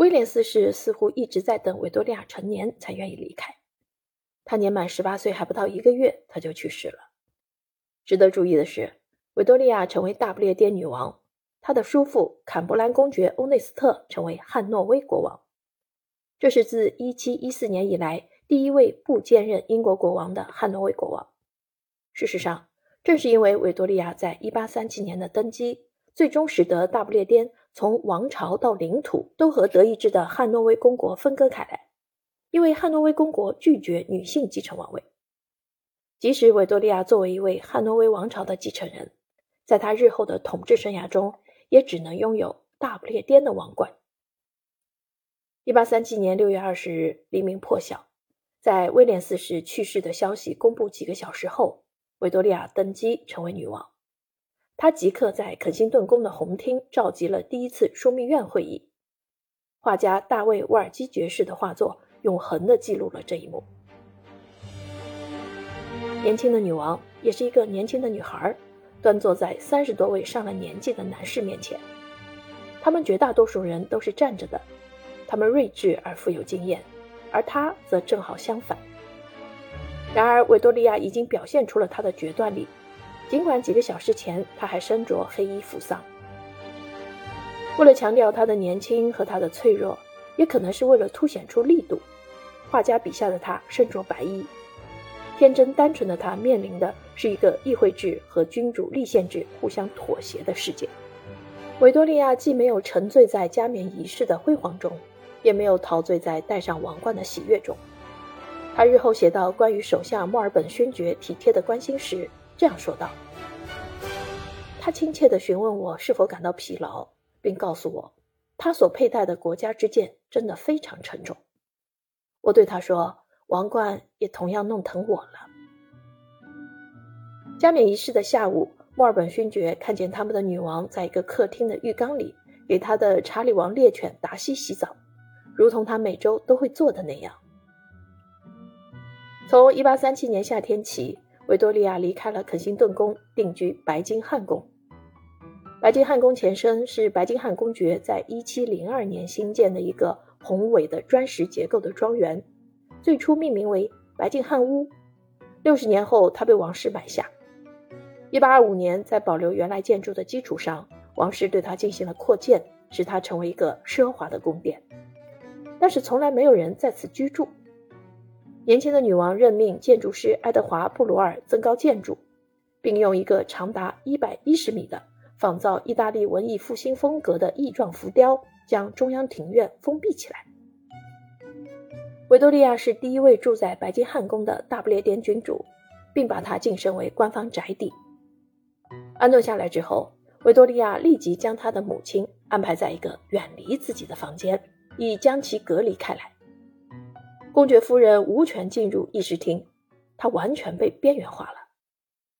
威廉四世似乎一直在等维多利亚成年才愿意离开。他年满十八岁还不到一个月，他就去世了。值得注意的是，维多利亚成为大不列颠女王，她的叔父坎伯兰公爵欧内斯特成为汉诺威国王。这是自1714年以来第一位不兼任英国国王的汉诺威国王。事实上，正是因为维多利亚在1837年的登基，最终使得大不列颠从王朝到领土都和德意志的汉诺威公国分割开来。因为汉诺威公国拒绝女性继承王位，即使维多利亚作为一位汉诺威王朝的继承人，在他日后的统治生涯中，也只能拥有大不列颠的王冠。1837年6月20日，黎明破晓，在威廉四世去世的消息公布几个小时后，维多利亚登基成为女王。他即刻在肯辛顿宫的红厅召集了第一次枢密院会议。画家大卫·沃尔基爵士的画作。永恒地记录了这一幕。年轻的女王也是一个年轻的女孩，端坐在三十多位上了年纪的男士面前。他们绝大多数人都是站着的，他们睿智而富有经验，而她则正好相反。然而，维多利亚已经表现出了她的决断力，尽管几个小时前他还身着黑衣服丧。为了强调他的年轻和他的脆弱。也可能是为了凸显出力度，画家笔下的他身着白衣，天真单纯的他面临的是一个议会制和君主立宪制互相妥协的世界。维多利亚既没有沉醉在加冕仪式的辉煌中，也没有陶醉在戴上王冠的喜悦中。他日后写到关于首相墨尔本勋爵体贴的关心时，这样说道：“他亲切地询问我是否感到疲劳，并告诉我。”他所佩戴的国家之剑真的非常沉重。我对他说：“王冠也同样弄疼我了。”加冕仪式的下午，墨尔本勋爵看见他们的女王在一个客厅的浴缸里给他的查理王猎犬达西洗澡，如同他每周都会做的那样。从1837年夏天起，维多利亚离开了肯辛顿宫，定居白金汉宫。白金汉宫前身是白金汉公爵在1702年新建的一个宏伟的砖石结构的庄园，最初命名为白金汉屋。六十年后，它被王室买下。1825年，在保留原来建筑的基础上，王室对它进行了扩建，使它成为一个奢华的宫殿。但是，从来没有人在此居住。年轻的女王任命建筑师爱德华·布鲁尔增高建筑，并用一个长达110米的。仿造意大利文艺复兴风格的翼状浮雕，将中央庭院封闭起来。维多利亚是第一位住在白金汉宫的大不列颠君主，并把他晋升为官方宅邸。安顿下来之后，维多利亚立即将他的母亲安排在一个远离自己的房间，以将其隔离开来。公爵夫人无权进入议事厅，她完全被边缘化了。